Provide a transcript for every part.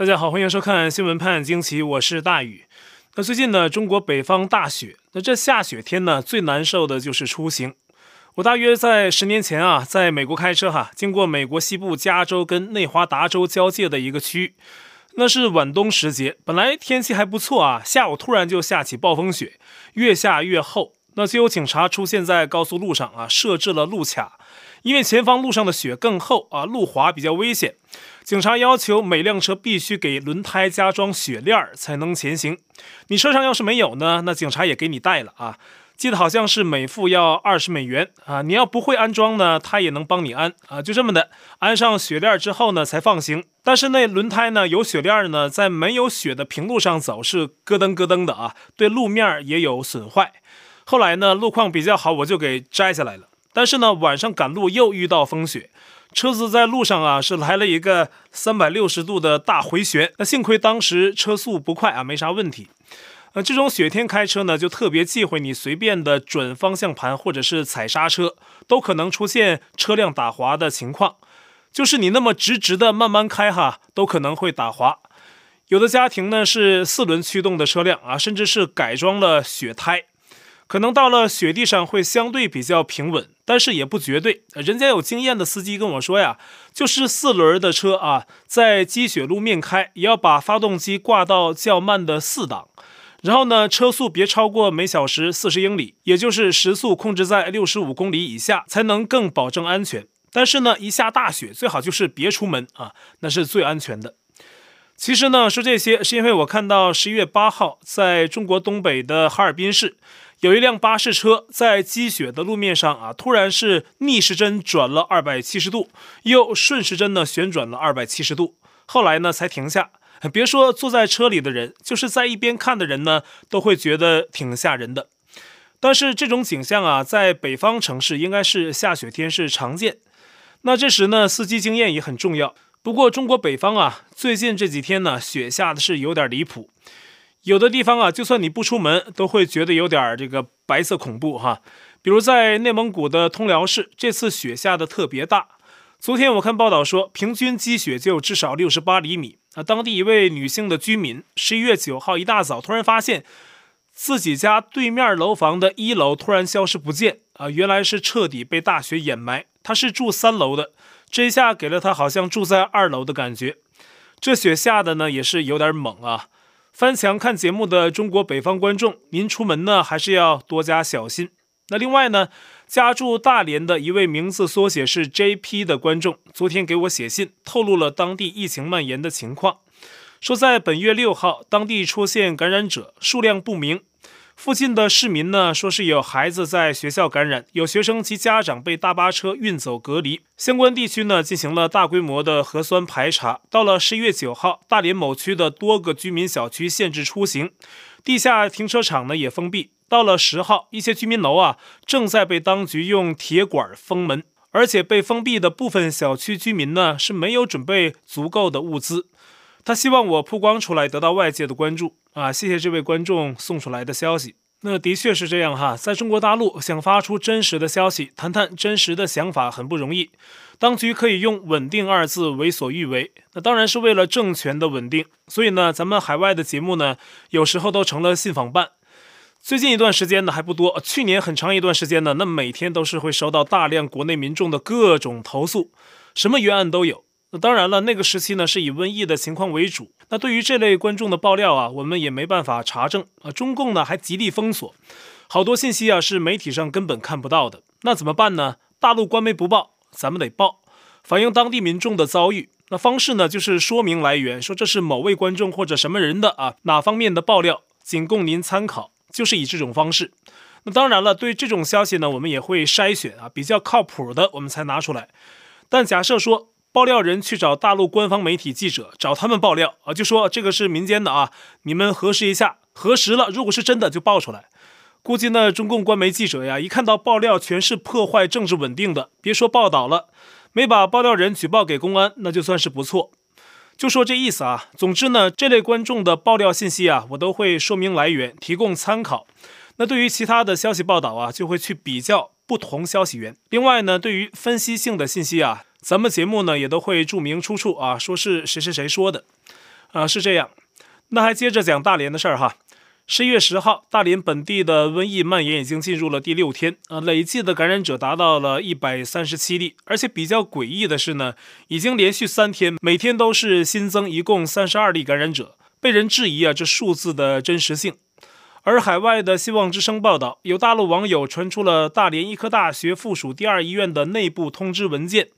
大家好，欢迎收看新闻判惊奇，我是大宇。那最近呢，中国北方大雪，那这下雪天呢，最难受的就是出行。我大约在十年前啊，在美国开车哈，经过美国西部加州跟内华达州交界的一个区域，那是晚冬时节，本来天气还不错啊，下午突然就下起暴风雪，越下越厚，那就有警察出现在高速路上啊，设置了路卡。因为前方路上的雪更厚啊，路滑比较危险，警察要求每辆车必须给轮胎加装雪链儿才能前行。你车上要是没有呢，那警察也给你带了啊。记得好像是每副要二十美元啊。你要不会安装呢，他也能帮你安啊。就这么的，安上雪链儿之后呢，才放行。但是那轮胎呢，有雪链儿呢，在没有雪的平路上走是咯噔咯噔的啊，对路面也有损坏。后来呢，路况比较好，我就给摘下来了。但是呢，晚上赶路又遇到风雪，车子在路上啊是来了一个三百六十度的大回旋。那幸亏当时车速不快啊，没啥问题。呃，这种雪天开车呢，就特别忌讳你随便的转方向盘或者是踩刹车，都可能出现车辆打滑的情况。就是你那么直直的慢慢开哈，都可能会打滑。有的家庭呢是四轮驱动的车辆啊，甚至是改装了雪胎。可能到了雪地上会相对比较平稳，但是也不绝对。人家有经验的司机跟我说呀，就是四轮的车啊，在积雪路面开，也要把发动机挂到较慢的四档，然后呢，车速别超过每小时四十英里，也就是时速控制在六十五公里以下，才能更保证安全。但是呢，一下大雪，最好就是别出门啊，那是最安全的。其实呢，说这些是因为我看到十一月八号在中国东北的哈尔滨市。有一辆巴士车在积雪的路面上啊，突然是逆时针转了二百七十度，又顺时针呢旋转了二百七十度，后来呢才停下。别说坐在车里的人，就是在一边看的人呢，都会觉得挺吓人的。但是这种景象啊，在北方城市应该是下雪天是常见。那这时呢，司机经验也很重要。不过中国北方啊，最近这几天呢，雪下的是有点离谱。有的地方啊，就算你不出门，都会觉得有点这个白色恐怖哈。比如在内蒙古的通辽市，这次雪下的特别大。昨天我看报道说，平均积雪就至少六十八厘米。啊，当地一位女性的居民，十一月九号一大早突然发现自己家对面楼房的一楼突然消失不见啊，原来是彻底被大雪掩埋。她是住三楼的，这一下给了她好像住在二楼的感觉。这雪下的呢，也是有点猛啊。翻墙看节目的中国北方观众，您出门呢还是要多加小心。那另外呢，家住大连的一位名字缩写是 JP 的观众，昨天给我写信，透露了当地疫情蔓延的情况，说在本月六号，当地出现感染者，数量不明。附近的市民呢，说是有孩子在学校感染，有学生及家长被大巴车运走隔离。相关地区呢，进行了大规模的核酸排查。到了十一月九号，大连某区的多个居民小区限制出行，地下停车场呢也封闭。到了十号，一些居民楼啊正在被当局用铁管封门，而且被封闭的部分小区居民呢是没有准备足够的物资。他希望我曝光出来，得到外界的关注啊！谢谢这位观众送出来的消息。那的确是这样哈，在中国大陆想发出真实的消息，谈谈真实的想法很不容易。当局可以用“稳定”二字为所欲为，那当然是为了政权的稳定。所以呢，咱们海外的节目呢，有时候都成了信访办。最近一段时间呢还不多，去年很长一段时间呢，那每天都是会收到大量国内民众的各种投诉，什么冤案都有。那当然了，那个时期呢是以瘟疫的情况为主。那对于这类观众的爆料啊，我们也没办法查证啊。中共呢还极力封锁，好多信息啊是媒体上根本看不到的。那怎么办呢？大陆官媒不报，咱们得报，反映当地民众的遭遇。那方式呢就是说明来源，说这是某位观众或者什么人的啊哪方面的爆料，仅供您参考。就是以这种方式。那当然了，对这种消息呢，我们也会筛选啊比较靠谱的，我们才拿出来。但假设说。爆料人去找大陆官方媒体记者，找他们爆料啊，就说这个是民间的啊，你们核实一下，核实了，如果是真的就爆出来。估计呢，中共官媒记者呀，一看到爆料全是破坏政治稳定的，别说报道了，没把爆料人举报给公安，那就算是不错。就说这意思啊。总之呢，这类观众的爆料信息啊，我都会说明来源，提供参考。那对于其他的消息报道啊，就会去比较不同消息源。另外呢，对于分析性的信息啊。咱们节目呢也都会注明出处啊，说是谁谁谁说的。啊，是这样。那还接着讲大连的事儿哈。十一月十号，大连本地的瘟疫蔓延已经进入了第六天啊，累计的感染者达到了一百三十七例，而且比较诡异的是呢，已经连续三天每天都是新增一共三十二例感染者，被人质疑啊这数字的真实性。而海外的希望之声报道，有大陆网友传出了大连医科大学附属第二医院的内部通知文件，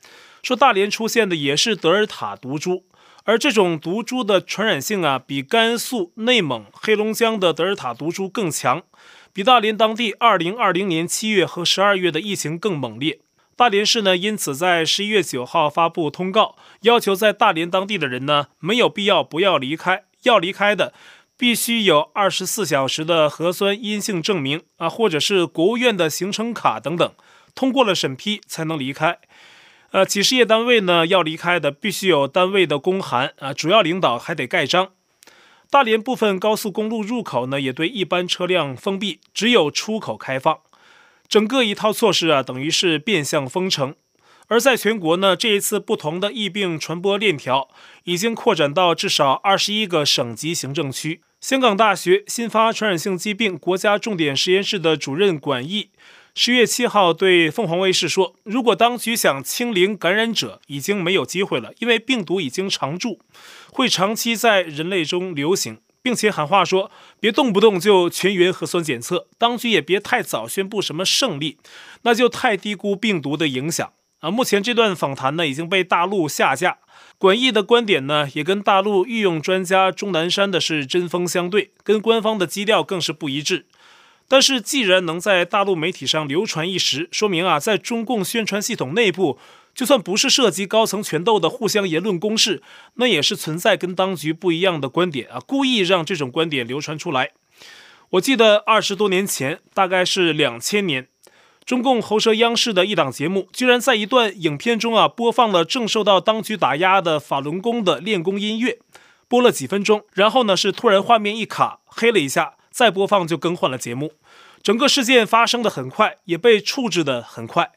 说大连出现的也是德尔塔毒株。而这种毒株的传染性啊，比甘肃、内蒙、黑龙江的德尔塔毒株更强，比大连当地2020年7月和12月的疫情更猛烈。大连市呢，因此在11月9号发布通告，要求在大连当地的人呢，没有必要不要离开，要离开的必须有24小时的核酸阴性证明啊，或者是国务院的行程卡等等，通过了审批才能离开。呃，企事业单位呢，要离开的必须有单位的公函啊，主要领导还得盖章。大连部分高速公路入口呢，也对一般车辆封闭，只有出口开放。整个一套措施啊，等于是变相封城。而在全国呢，这一次不同的疫病传播链条已经扩展到至少二十一个省级行政区。香港大学新发传染性疾病国家重点实验室的主任管毅。十月七号对凤凰卫视说：“如果当局想清零感染者，已经没有机会了，因为病毒已经常驻，会长期在人类中流行，并且喊话说，别动不动就全员核酸检测，当局也别太早宣布什么胜利，那就太低估病毒的影响啊！”目前这段访谈呢已经被大陆下架，管义的观点呢也跟大陆御用专家钟南山的是针锋相对，跟官方的基调更是不一致。但是，既然能在大陆媒体上流传一时，说明啊，在中共宣传系统内部，就算不是涉及高层权斗的互相言论攻势，那也是存在跟当局不一样的观点啊，故意让这种观点流传出来。我记得二十多年前，大概是两千年，中共喉舌央视的一档节目，居然在一段影片中啊，播放了正受到当局打压的法轮功的练功音乐，播了几分钟，然后呢，是突然画面一卡，黑了一下，再播放就更换了节目。整个事件发生的很快，也被处置的很快。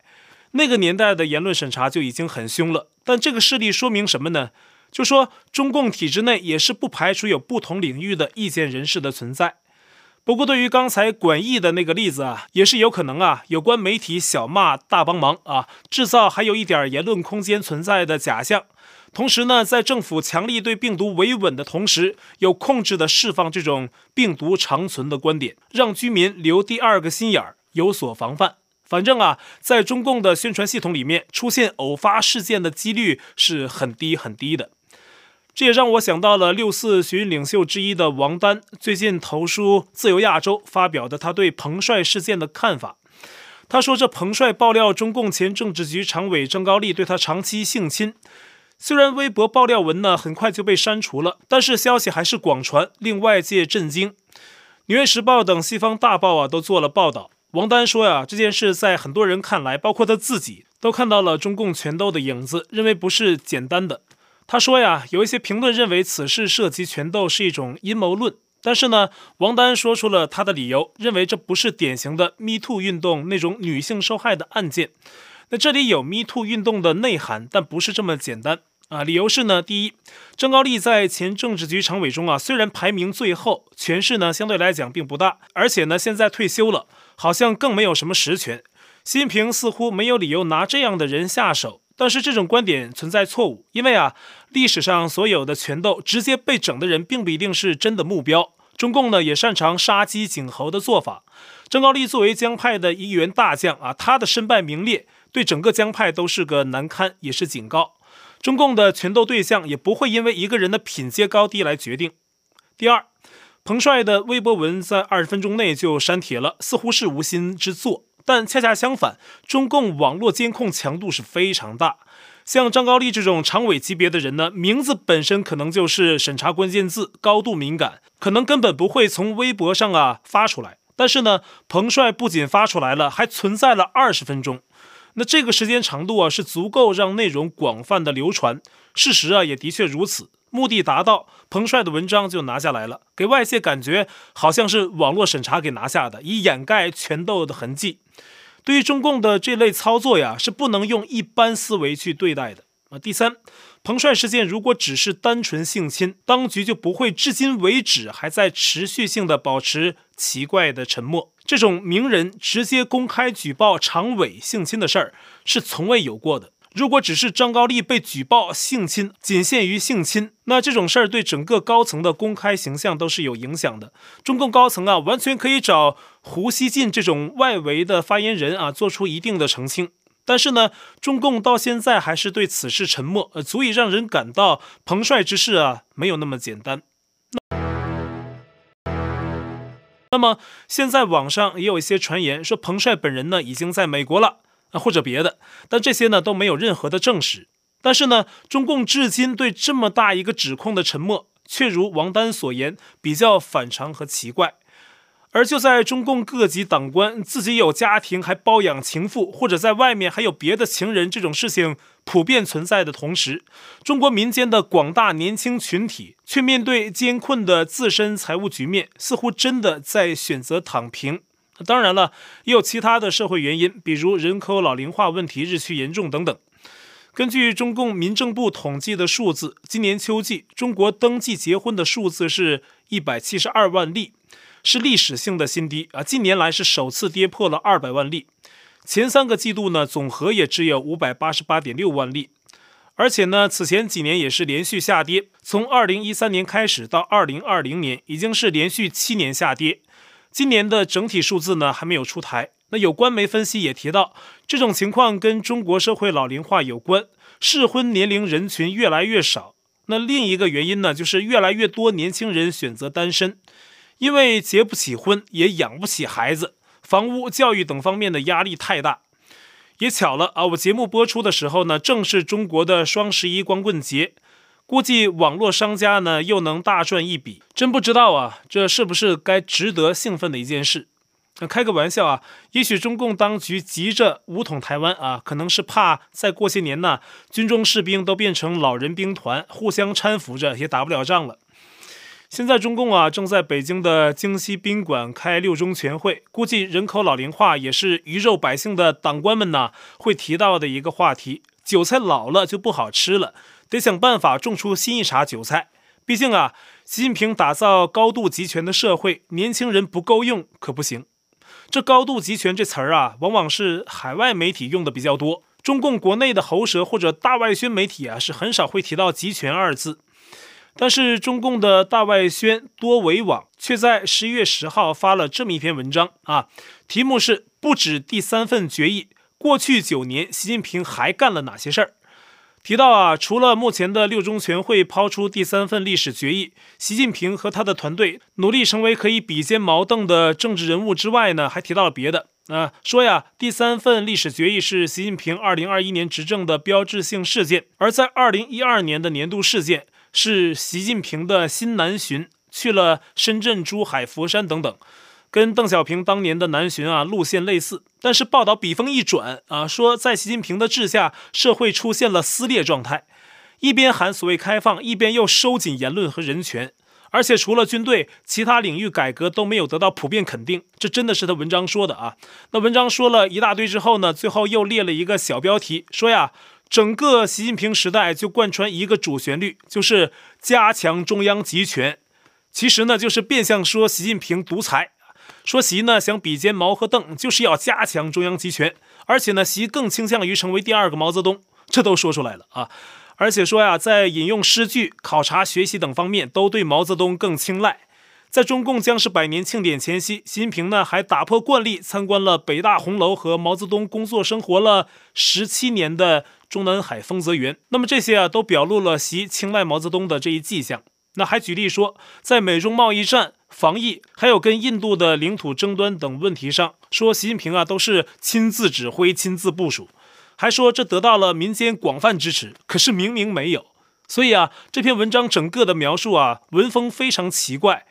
那个年代的言论审查就已经很凶了。但这个事例说明什么呢？就说中共体制内也是不排除有不同领域的意见人士的存在。不过，对于刚才管义的那个例子啊，也是有可能啊，有关媒体小骂大帮忙啊，制造还有一点言论空间存在的假象。同时呢，在政府强力对病毒维稳的同时，有控制的释放这种病毒长存的观点，让居民留第二个心眼儿，有所防范。反正啊，在中共的宣传系统里面，出现偶发事件的几率是很低很低的。这也让我想到了六四学运领袖之一的王丹，最近投书自由亚洲发表的他对彭帅事件的看法。他说，这彭帅爆料中共前政治局常委张高丽对他长期性侵。虽然微博爆料文呢很快就被删除了，但是消息还是广传，令外界震惊。《纽约时报》等西方大报啊都做了报道。王丹说呀，这件事在很多人看来，包括他自己，都看到了中共权斗的影子，认为不是简单的。他说呀，有一些评论认为此事涉及权斗是一种阴谋论，但是呢，王丹说出了他的理由，认为这不是典型的 Me Too 运动那种女性受害的案件。这里有 Me Too 运动的内涵，但不是这么简单啊！理由是呢，第一，张高丽在前政治局常委中啊，虽然排名最后，权势呢相对来讲并不大，而且呢现在退休了，好像更没有什么实权。习近平似乎没有理由拿这样的人下手，但是这种观点存在错误，因为啊，历史上所有的权斗直接被整的人，并不一定是真的目标。中共呢也擅长杀鸡儆猴的做法。张高丽作为江派的一员大将啊，他的身败名裂。对整个江派都是个难堪，也是警告。中共的权斗对象也不会因为一个人的品阶高低来决定。第二，彭帅的微博文在二十分钟内就删帖了，似乎是无心之作。但恰恰相反，中共网络监控强度是非常大。像张高丽这种常委级别的人呢，名字本身可能就是审查关键字，高度敏感，可能根本不会从微博上啊发出来。但是呢，彭帅不仅发出来了，还存在了二十分钟。那这个时间长度啊，是足够让内容广泛的流传。事实啊，也的确如此。目的达到，彭帅的文章就拿下来了，给外界感觉好像是网络审查给拿下的，以掩盖权斗的痕迹。对于中共的这类操作呀，是不能用一般思维去对待的啊。第三，彭帅事件如果只是单纯性侵，当局就不会至今为止还在持续性的保持奇怪的沉默。这种名人直接公开举报常委性侵的事儿是从未有过的。如果只是张高丽被举报性侵，仅限于性侵，那这种事儿对整个高层的公开形象都是有影响的。中共高层啊，完全可以找胡锡进这种外围的发言人啊，做出一定的澄清。但是呢，中共到现在还是对此事沉默，呃，足以让人感到彭帅之事啊，没有那么简单。那，那么现在网上也有一些传言说，彭帅本人呢已经在美国了啊。或者别的，但这些呢都没有任何的证实。但是呢，中共至今对这么大一个指控的沉默，却如王丹所言，比较反常和奇怪。而就在中共各级党官自己有家庭还包养情妇，或者在外面还有别的情人这种事情普遍存在的同时，中国民间的广大年轻群体却面对艰困的自身财务局面，似乎真的在选择躺平。当然了，也有其他的社会原因，比如人口老龄化问题日趋严重等等。根据中共民政部统计的数字，今年秋季中国登记结婚的数字是一百七十二万例，是历史性的新低啊！近年来是首次跌破了二百万例。前三个季度呢，总和也只有五百八十八点六万例，而且呢，此前几年也是连续下跌，从二零一三年开始到二零二零年，已经是连续七年下跌。今年的整体数字呢，还没有出台。那有官媒分析也提到，这种情况跟中国社会老龄化有关，适婚年龄人群越来越少。那另一个原因呢，就是越来越多年轻人选择单身，因为结不起婚，也养不起孩子，房屋、教育等方面的压力太大。也巧了啊，我节目播出的时候呢，正是中国的双十一光棍节。估计网络商家呢又能大赚一笔，真不知道啊，这是不是该值得兴奋的一件事？开个玩笑啊，也许中共当局急着武统台湾啊，可能是怕再过些年呢，军中士兵都变成老人兵团，互相搀扶着也打不了仗了。现在中共啊正在北京的京西宾馆开六中全会，估计人口老龄化也是鱼肉百姓的党官们呢会提到的一个话题。韭菜老了就不好吃了。得想办法种出新一茬韭菜。毕竟啊，习近平打造高度集权的社会，年轻人不够用可不行。这高度集权这词儿啊，往往是海外媒体用的比较多。中共国内的喉舌或者大外宣媒体啊，是很少会提到集权二字。但是中共的大外宣多维网却在十一月十号发了这么一篇文章啊，题目是“不止第三份决议，过去九年习近平还干了哪些事儿”。提到啊，除了目前的六中全会抛出第三份历史决议，习近平和他的团队努力成为可以比肩毛邓的政治人物之外呢，还提到了别的啊，说呀，第三份历史决议是习近平二零二一年执政的标志性事件，而在二零一二年的年度事件是习近平的新南巡，去了深圳、珠海、佛山等等。跟邓小平当年的南巡啊路线类似，但是报道笔锋一转啊，说在习近平的治下，社会出现了撕裂状态，一边喊所谓开放，一边又收紧言论和人权，而且除了军队，其他领域改革都没有得到普遍肯定。这真的是他文章说的啊。那文章说了一大堆之后呢，最后又列了一个小标题，说呀，整个习近平时代就贯穿一个主旋律，就是加强中央集权。其实呢，就是变相说习近平独裁。说习呢想比肩毛和邓，就是要加强中央集权，而且呢习更倾向于成为第二个毛泽东，这都说出来了啊！而且说呀，在引用诗句、考察学习等方面，都对毛泽东更青睐。在中共将士百年庆典前夕，习近平呢还打破惯例，参观了北大红楼和毛泽东工作生活了十七年的中南海丰泽园。那么这些啊，都表露了习青睐毛泽东的这一迹象。那还举例说，在美中贸易战、防疫，还有跟印度的领土争端等问题上，说习近平啊都是亲自指挥、亲自部署，还说这得到了民间广泛支持。可是明明没有，所以啊，这篇文章整个的描述啊，文风非常奇怪，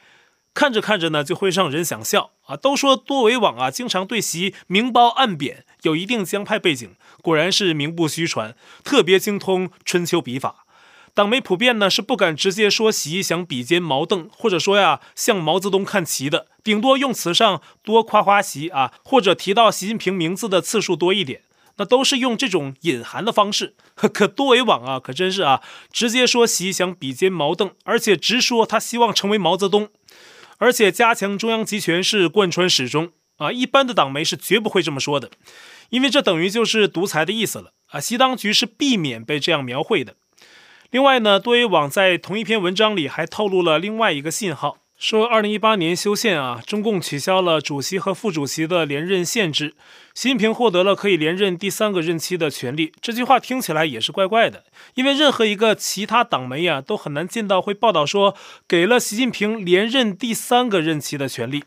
看着看着呢，就会让人想笑啊。都说多维网啊，经常对习明褒暗贬，有一定江派背景，果然是名不虚传，特别精通春秋笔法。党媒普遍呢是不敢直接说习想比肩毛邓，或者说呀向毛泽东看齐的，顶多用词上多夸夸习啊，或者提到习近平名字的次数多一点。那都是用这种隐含的方式。可多维网啊，可真是啊，直接说习想比肩毛邓，而且直说他希望成为毛泽东，而且加强中央集权是贯穿始终啊。一般的党媒是绝不会这么说的，因为这等于就是独裁的意思了啊。习当局是避免被这样描绘的。另外呢，多维网在同一篇文章里还透露了另外一个信号。说，二零一八年修宪啊，中共取消了主席和副主席的连任限制，习近平获得了可以连任第三个任期的权利。这句话听起来也是怪怪的，因为任何一个其他党媒啊，都很难见到会报道说给了习近平连任第三个任期的权利，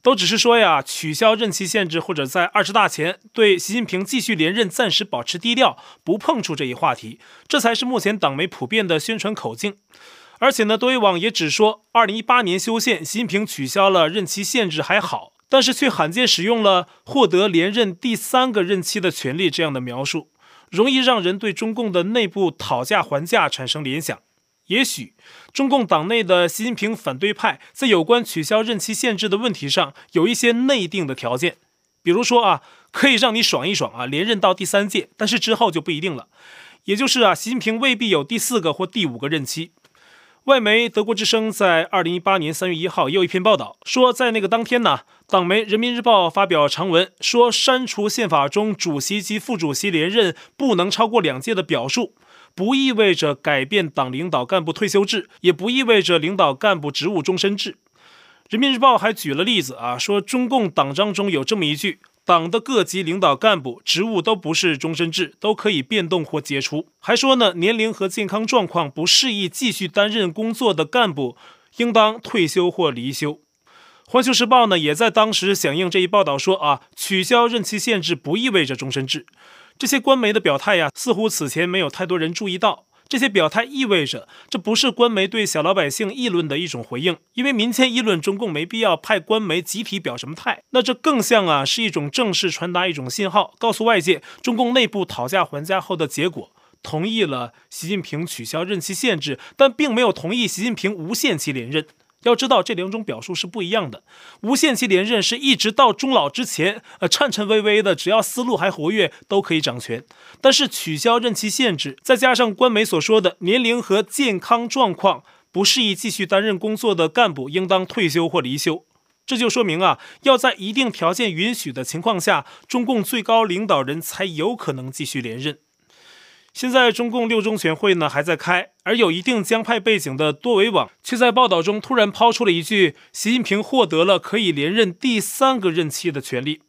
都只是说呀，取消任期限制或者在二十大前对习近平继续连任暂时保持低调，不碰触这一话题，这才是目前党媒普遍的宣传口径。而且呢，多维网也只说，二零一八年修宪，习近平取消了任期限制还好，但是却罕见使用了获得连任第三个任期的权利这样的描述，容易让人对中共的内部讨价还价产生联想。也许中共党内的习近平反对派在有关取消任期限制的问题上有一些内定的条件，比如说啊，可以让你爽一爽啊，连任到第三届，但是之后就不一定了。也就是啊，习近平未必有第四个或第五个任期。外媒德国之声在二零一八年三月一号也有一篇报道，说在那个当天呢，党媒人民日报发表长文，说删除宪法中主席及副主席连任不能超过两届的表述，不意味着改变党领导干部退休制，也不意味着领导干部职务终身制。人民日报还举了例子啊，说中共党章中有这么一句。党的各级领导干部职务都不是终身制，都可以变动或解除。还说呢，年龄和健康状况不适宜继续担任工作的干部，应当退休或离休。环球时报呢，也在当时响应这一报道说啊，取消任期限制不意味着终身制。这些官媒的表态呀，似乎此前没有太多人注意到。这些表态意味着，这不是官媒对小老百姓议论的一种回应，因为民间议论中共没必要派官媒集体表什么态，那这更像啊是一种正式传达一种信号，告诉外界中共内部讨价还价后的结果，同意了习近平取消任期限制，但并没有同意习近平无限期连任。要知道这两种表述是不一样的。无限期连任是一直到终老之前，呃，颤颤巍巍的，只要思路还活跃，都可以掌权。但是取消任期限制，再加上官媒所说的年龄和健康状况不适宜继续担任工作的干部，应当退休或离休，这就说明啊，要在一定条件允许的情况下，中共最高领导人才有可能继续连任。现在中共六中全会呢还在开，而有一定江派背景的多维网却在报道中突然抛出了一句：“习近平获得了可以连任第三个任期的权利。”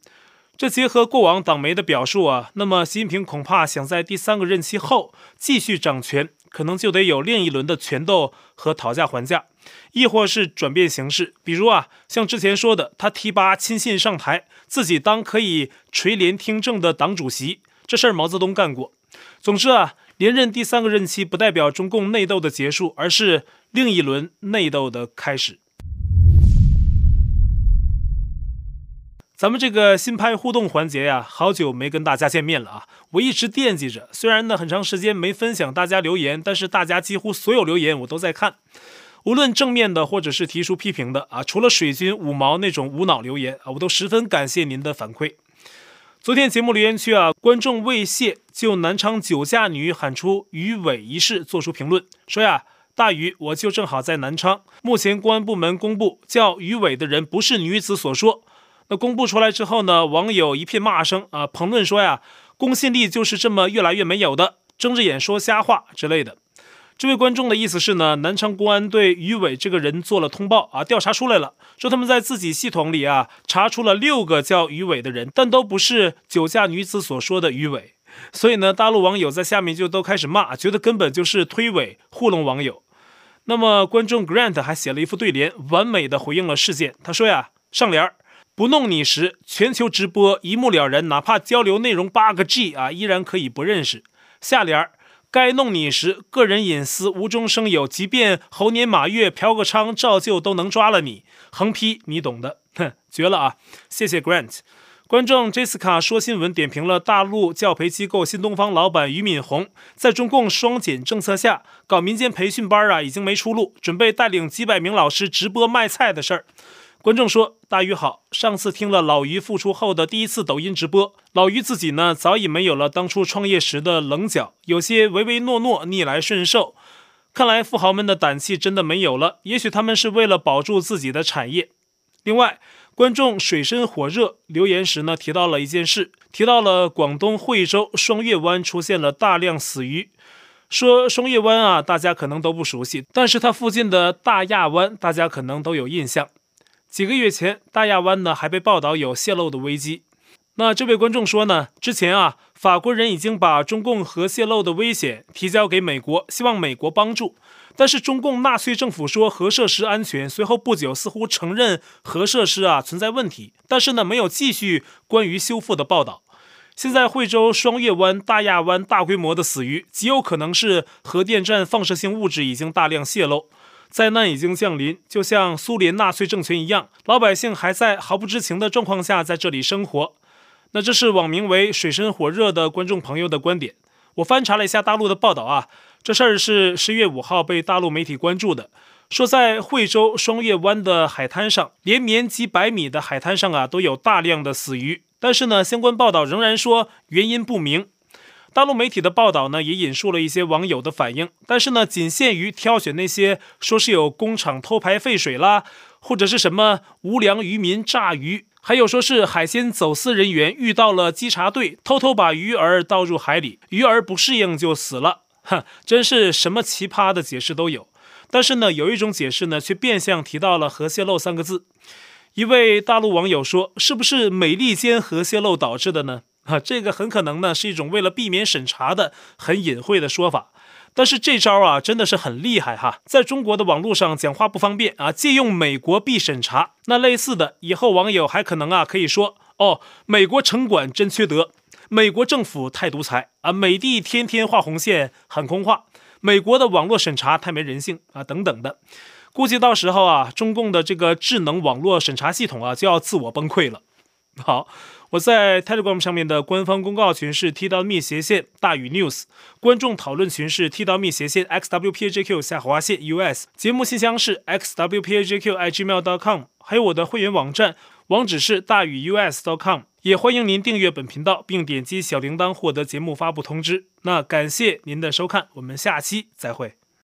这结合过往党媒的表述啊，那么习近平恐怕想在第三个任期后继续掌权，可能就得有另一轮的权斗和讨价还价，亦或是转变形式，比如啊，像之前说的，他提拔亲信上台，自己当可以垂帘听政的党主席，这事儿毛泽东干过。总之啊，连任第三个任期不代表中共内斗的结束，而是另一轮内斗的开始。咱们这个新拍互动环节呀，好久没跟大家见面了啊！我一直惦记着，虽然呢很长时间没分享大家留言，但是大家几乎所有留言我都在看，无论正面的或者是提出批评的啊，除了水军五毛那种无脑留言啊，我都十分感谢您的反馈。昨天节目留言区啊，观众魏谢就南昌酒驾女喊出“鱼尾”一事做出评论，说呀，大鱼，我就正好在南昌，目前公安部门公布叫鱼尾的人不是女子所说。那公布出来之后呢，网友一片骂声啊，评论说呀，公信力就是这么越来越没有的，睁着眼说瞎话之类的。这位观众的意思是呢，南昌公安对于伟这个人做了通报啊，调查出来了，说他们在自己系统里啊查出了六个叫于伟的人，但都不是酒驾女子所说的于伟。所以呢，大陆网友在下面就都开始骂，觉得根本就是推诿糊弄网友。那么观众 Grant 还写了一副对联，完美的回应了事件。他说呀，上联儿不弄你时，全球直播一目了然，哪怕交流内容八个 G 啊，依然可以不认识。下联儿该弄你时，个人隐私无中生有，即便猴年马月嫖个娼，照旧都能抓了你。横批你懂的，哼，绝了啊！谢谢 Grant。观众 Jessica 说新闻点评了大陆教培机构新东方老板俞敏洪在中共双减政策下搞民间培训班啊，已经没出路，准备带领几百名老师直播卖菜的事儿。观众说：“大鱼好，上次听了老于复出后的第一次抖音直播，老于自己呢早已没有了当初创业时的棱角，有些唯唯诺诺、逆来顺受。看来富豪们的胆气真的没有了，也许他们是为了保住自己的产业。”另外，观众水深火热留言时呢提到了一件事，提到了广东惠州双月湾出现了大量死鱼。说双月湾啊，大家可能都不熟悉，但是它附近的大亚湾，大家可能都有印象。几个月前，大亚湾呢还被报道有泄漏的危机。那这位观众说呢，之前啊，法国人已经把中共核泄漏的危险提交给美国，希望美国帮助。但是中共纳粹政府说核设施安全，随后不久似乎承认核设施啊存在问题，但是呢没有继续关于修复的报道。现在惠州双月湾、大亚湾大规模的死鱼，极有可能是核电站放射性物质已经大量泄漏，灾难已经降临，就像苏联纳粹政权一样，老百姓还在毫不知情的状况下在这里生活。那这是网名为“水深火热”的观众朋友的观点。我翻查了一下大陆的报道啊，这事儿是十月五号被大陆媒体关注的，说在惠州双月湾的海滩上，连绵几百米的海滩上啊，都有大量的死鱼。但是呢，相关报道仍然说原因不明。大陆媒体的报道呢，也引述了一些网友的反应，但是呢，仅限于挑选那些说是有工厂偷排废水啦，或者是什么无良渔民炸鱼，还有说是海鲜走私人员遇到了稽查队，偷偷把鱼儿倒入海里，鱼儿不适应就死了。哼，真是什么奇葩的解释都有。但是呢，有一种解释呢，却变相提到了核泄漏三个字。一位大陆网友说：“是不是美利坚核泄漏导致的呢？”啊，这个很可能呢是一种为了避免审查的很隐晦的说法。但是这招啊真的是很厉害哈，在中国的网络上讲话不方便啊，借用美国必审查。那类似的，以后网友还可能啊可以说：“哦，美国城管真缺德，美国政府太独裁啊，美帝天天画红线喊空话，美国的网络审查太没人性啊，等等的。”估计到时候啊，中共的这个智能网络审查系统啊，就要自我崩溃了。好，我在 Telegram 上面的官方公告群是 t.me 斜线大宇 news，观众讨论群是 t.me 斜线 xwpajq 下划线 us，节目信箱是 XWPAJQ IG mail dot com 还有我的会员网站，网址是大宇 U S dot com，也欢迎您订阅本频道并点击小铃铛获得节目发布通知。那感谢您的收看，我们下期再会。